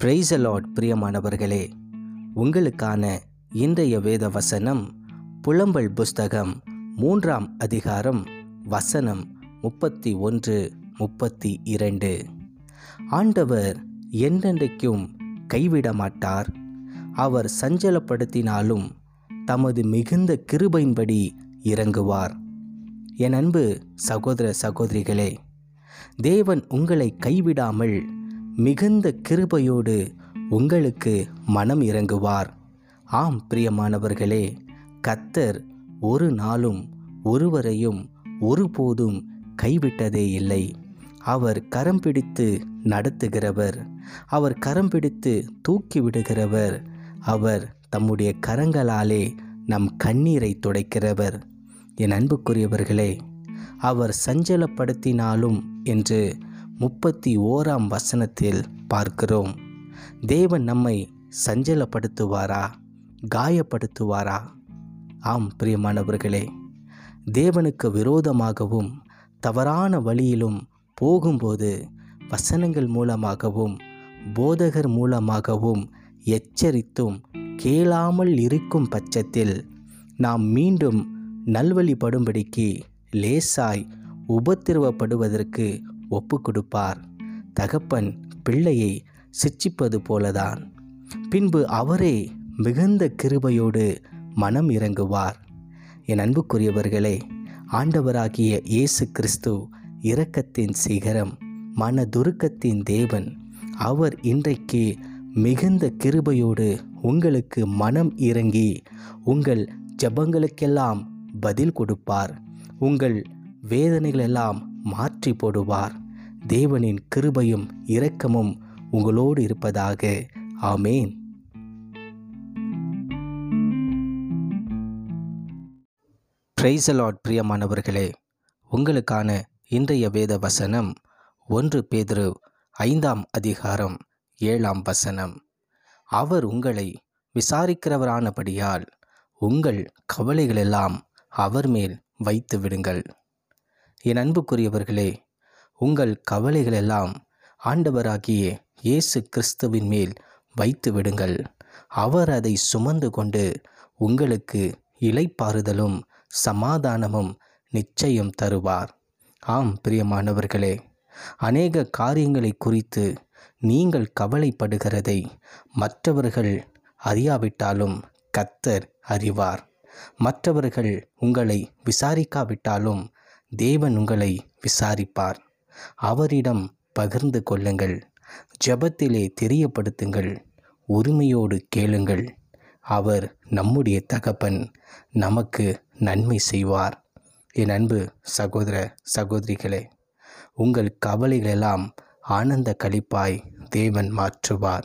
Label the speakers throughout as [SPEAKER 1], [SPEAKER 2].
[SPEAKER 1] Price Lord பிரியமானவர்களே. உங்களுக்கான இன்றைய வேத வசனம் புலம்பல் புஸ்தகம் மூன்றாம் அதிகாரம் வசனம் முப்பத்தி ஒன்று முப்பத்தி இரண்டு. ஆண்டவர் என்றென்றைக்கும் கைவிட மாட்டார் அவர் சஞ்சலப்படுத்தினாலும் தமது மிகுந்த கிருபையின்படி இறங்குவார். என் அன்பு சகோதர சகோதரிகளே தேவன் உங்களை கைவிடாமல் மிகுந்த கிருபையோடு உங்களுக்கு மனம் இறங்குவார். ஆம் பிரியமானவர்களே கத்தர் ஒரு நாளும் ஒருவரையும் ஒருபோதும் கைவிட்டதே இல்லை. அவர் கரம் பிடித்து நடத்துகிறவர் அவர் கரம் பிடித்து தூக்கி விடுகிறவர் அவர் தம்முடைய கரங்களாலே நம் கண்ணீரை துடைக்கிறவர். என் அன்புக்குரியவர்களே அவர் சஞ்சலப்படுத்தினாலும் என்று முப்பத்தி ஓராம் வசனத்தில் பார்க்கிறோம். தேவன் நம்மை சஞ்சலப்படுத்துவாரா? காயப்படுத்துவாரா? ஆம் பிரியமானவர்களே தேவனுக்கு விரோதமாகவும் தவறான வழியிலும் போகும்போது வசனங்கள் மூலமாகவும் போதகர் மூலமாகவும் எச்சரித்தும் கேளாமல் இருக்கும் பட்சத்தில் நாம் மீண்டும் நல்வழிப்படும்படிக்கு லேசாய் உபத்திரவப்படுவதற்கு ஒப்பு கொடுப்பார் தகப்பன் பிள்ளையை சிச்சிப்பது போலதான். பின்பு அவரே மிகுந்த கிருபையோடு மனம் இறங்குவார். என் அன்புக்குரியவர்களே ஆண்டவராகிய இயேசு கிறிஸ்து இரக்கத்தின் சிகரம் மன துருக்கத்தின் தேவன் அவர் இன்றைக்கு மிகுந்த கிருபையோடு உங்களுக்கு மனம் இறங்கி உங்கள் ஜபங்களுக்கெல்லாம் பதில் கொடுப்பார். உங்கள் வேதனைகளெல்லாம் மாற்றி போடுவார். தேவனின் கிருபையும் இரக்கமும் உங்களோடு இருப்பதாக. ஆமேன். பிரைசலாட் பிரியமானவர்களே. உங்களுக்கான இன்றைய வேத வசனம் ஒன்று பேதுரு ஐந்தாம் அதிகாரம் ஏழாம் வசனம். அவர் உங்களை விசாரிக்கிறவரானபடியால் உங்கள் கவலைகளெல்லாம் அவர் மேல் வைத்து விடுங்கள் என் அன்புக்குரியவர்களே உங்கள் கவலைகளெல்லாம் ஆண்டவராகிய இயேசு கிறிஸ்துவின் மேல் வைத்து விடுங்கள். அவர் அதை சுமந்து கொண்டு உங்களுக்கு இலைப்பாறுதலும் சமாதானமும் நிச்சயம் தருவார். ஆம் பிரியமானவர்களே அநேக காரியங்களை குறித்து நீங்கள் கவலைப்படுகிறதை மற்றவர்கள் அறியாவிட்டாலும் கத்தர் அறிவார். மற்றவர்கள் உங்களை விசாரிக்காவிட்டாலும் தேவன் உங்களை விசாரிப்பார். அவரிடம் பகிர்ந்து கொள்ளுங்கள். ஜெபத்திலே தெரியப்படுத்துங்கள். உரிமையோடு கேளுங்கள். அவர் நம்முடைய தகப்பன் நமக்கு நன்மை செய்வார். என் அன்பு சகோதர சகோதரிகளே உங்கள் கவலைகளெல்லாம் ஆனந்த கழிப்பாய் தேவன் மாற்றுவார்.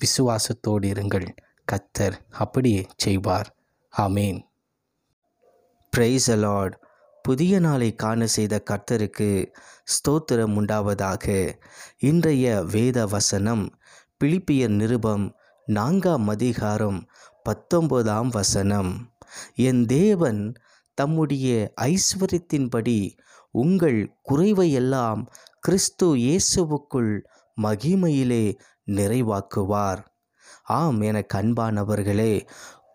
[SPEAKER 1] விசுவாசத்தோடு இருங்கள். கத்தர் அப்படியே செய்வார். ஆமேன். பிரைஸ் அலார்ட் புதிய நாளை காண செய்த கர்த்தருக்கு ஸ்தோத்திரம் உண்டாவதாக. இன்றைய வேத வசனம் பிலிப்பிய நிருபம் நான்காம் அதிகாரம் பத்தொன்பதாம் வசனம். என் தேவன் தம்முடைய ஐஸ்வர்யத்தின்படி உங்கள் குறைவையெல்லாம் கிறிஸ்து இயேசுவுக்குள் மகிமையிலே நிறைவாக்குவார். ஆம் என கண்பானவர்களே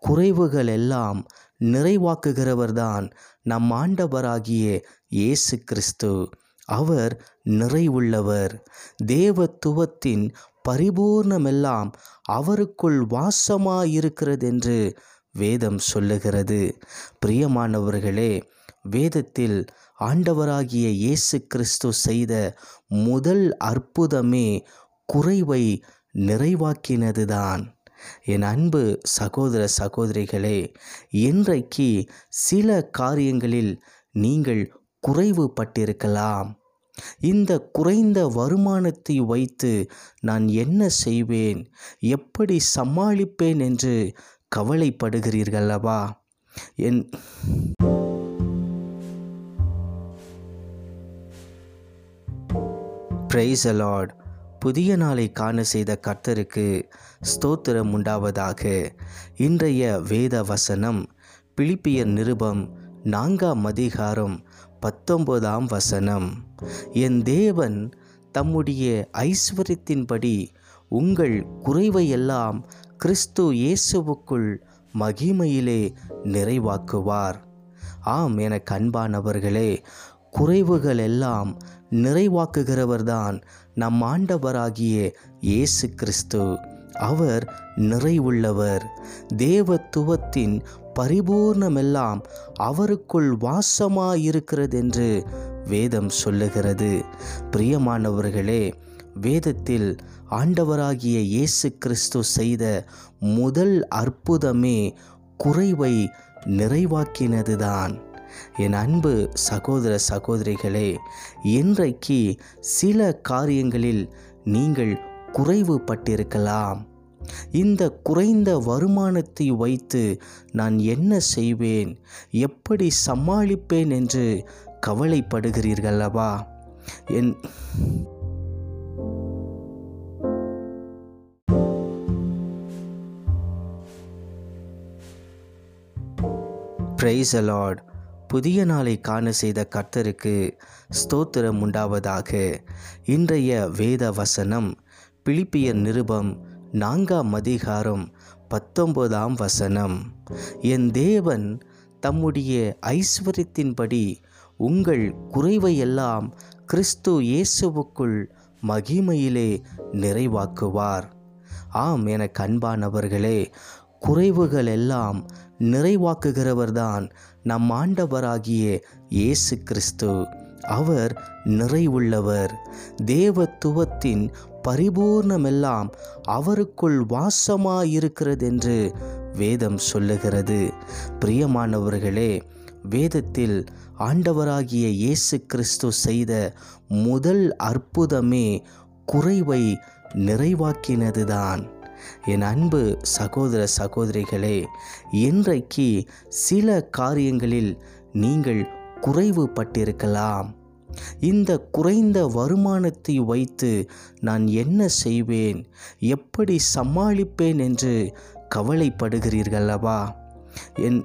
[SPEAKER 1] குறைவுகள் எல்லாம் நிறைவாக்குகிறவர்தான் நம் ஆண்டவராகிய இயேசு கிறிஸ்து அவர் நிறைவுள்ளவர். தேவத்துவத்தின் பரிபூர்ணமெல்லாம் அவருக்குள் வாசமாயிருக்கிறதென்று வேதம் சொல்லுகிறது. பிரியமானவர்களே வேதத்தில் ஆண்டவராகிய இயேசு கிறிஸ்து செய்த முதல் அற்புதமே குறைவை நிறைவாக்கினதுதான். என் அன்பு சகோதர சகோதரிகளே இன்றைக்கு சில காரியங்களில் நீங்கள் குறைவுபட்டிருக்கலாம். இந்த குறைந்த வருமானத்தை வைத்து நான் என்ன செய்வேன்? எப்படி சமாளிப்பேன் என்று கவலைப்படுகிறீர்களவா? என் பிரைஸ் அலார்ட் புதிய நாளை காண செய்த கர்த்தருக்கு ஸ்தோத்திரம் உண்டாவதாக. இன்றைய வேத வசனம் பிலிப்பியர் நிருபம் நான்காம் அதிகாரம் பத்தொன்பதாம் வசனம். என் தேவன் தம்முடைய ஐஸ்வர்யத்தின்படி உங்கள் குறைவையெல்லாம் கிறிஸ்து இயேசுவுக்குள் மகிமையிலே நிறைவாக்குவார். ஆம் என கண்பானவர்களே குறைவுகள் எல்லாம் நிறைவாக்குகிறவர்தான் நம் ஆண்டவராகிய இயேசு கிறிஸ்து அவர் நிறைவுள்ளவர். தேவத்துவத்தின் பரிபூர்ணமெல்லாம் அவருக்குள் வாசமாயிருக்கிறதென்று வேதம் சொல்லுகிறது. பிரியமானவர்களே வேதத்தில் ஆண்டவராகிய இயேசு கிறிஸ்து செய்த முதல் அற்புதமே குறைவை நிறைவாக்கினதுதான். என் அன்பு சகோதர சகோதரிகளே இன்றைக்கு சில காரியங்களில் நீங்கள் குறைவுபட்டிருக்கலாம். இந்த குறைந்த வருமானத்தை வைத்து நான் என்ன செய்வேன்? எப்படி சமாளிப்பேன் என்று கவலைப்படுகிறீர்களவா? என் பிரைஸ் அலார்ட் புதிய நாளை காண செய்த கர்த்தருக்கு ஸ்தோத்திரம் உண்டாவதாக. இன்றைய வேத வசனம் பிலிப்பிய நிருபம் நான்காம் அதிகாரம் பத்தொன்பதாம் வசனம். என் தேவன் தம்முடைய ஐஸ்வர்யத்தின்படி உங்கள் குறைவையெல்லாம் கிறிஸ்து இயேசுவுக்குள் மகிமையிலே நிறைவாக்குவார். ஆம் என கண்பானவர்களே குறைவுகள் எல்லாம் நிறைவாக்குகிறவர்தான் நம் ஆண்டவராகிய இயேசு கிறிஸ்து அவர் நிறைவுள்ளவர். தேவத்துவத்தின் பரிபூர்ணமெல்லாம் அவருக்குள் வாசமாயிருக்கிறதென்று வேதம் சொல்லுகிறது. பிரியமானவர்களே வேதத்தில் ஆண்டவராகிய இயேசு கிறிஸ்து செய்த முதல் அற்புதமே குறைவை நிறைவாக்கினதுதான். என் அன்பு சகோதர சகோதரிகளே இன்றைக்கு சில காரியங்களில் நீங்கள் குறைவுபட்டிருக்கலாம். இந்த குறைந்த வருமானத்தை வைத்து நான் என்ன செய்வேன்? எப்படி சமாளிப்பேன் என்று கவலைப்படுகிறீர்களவா? என்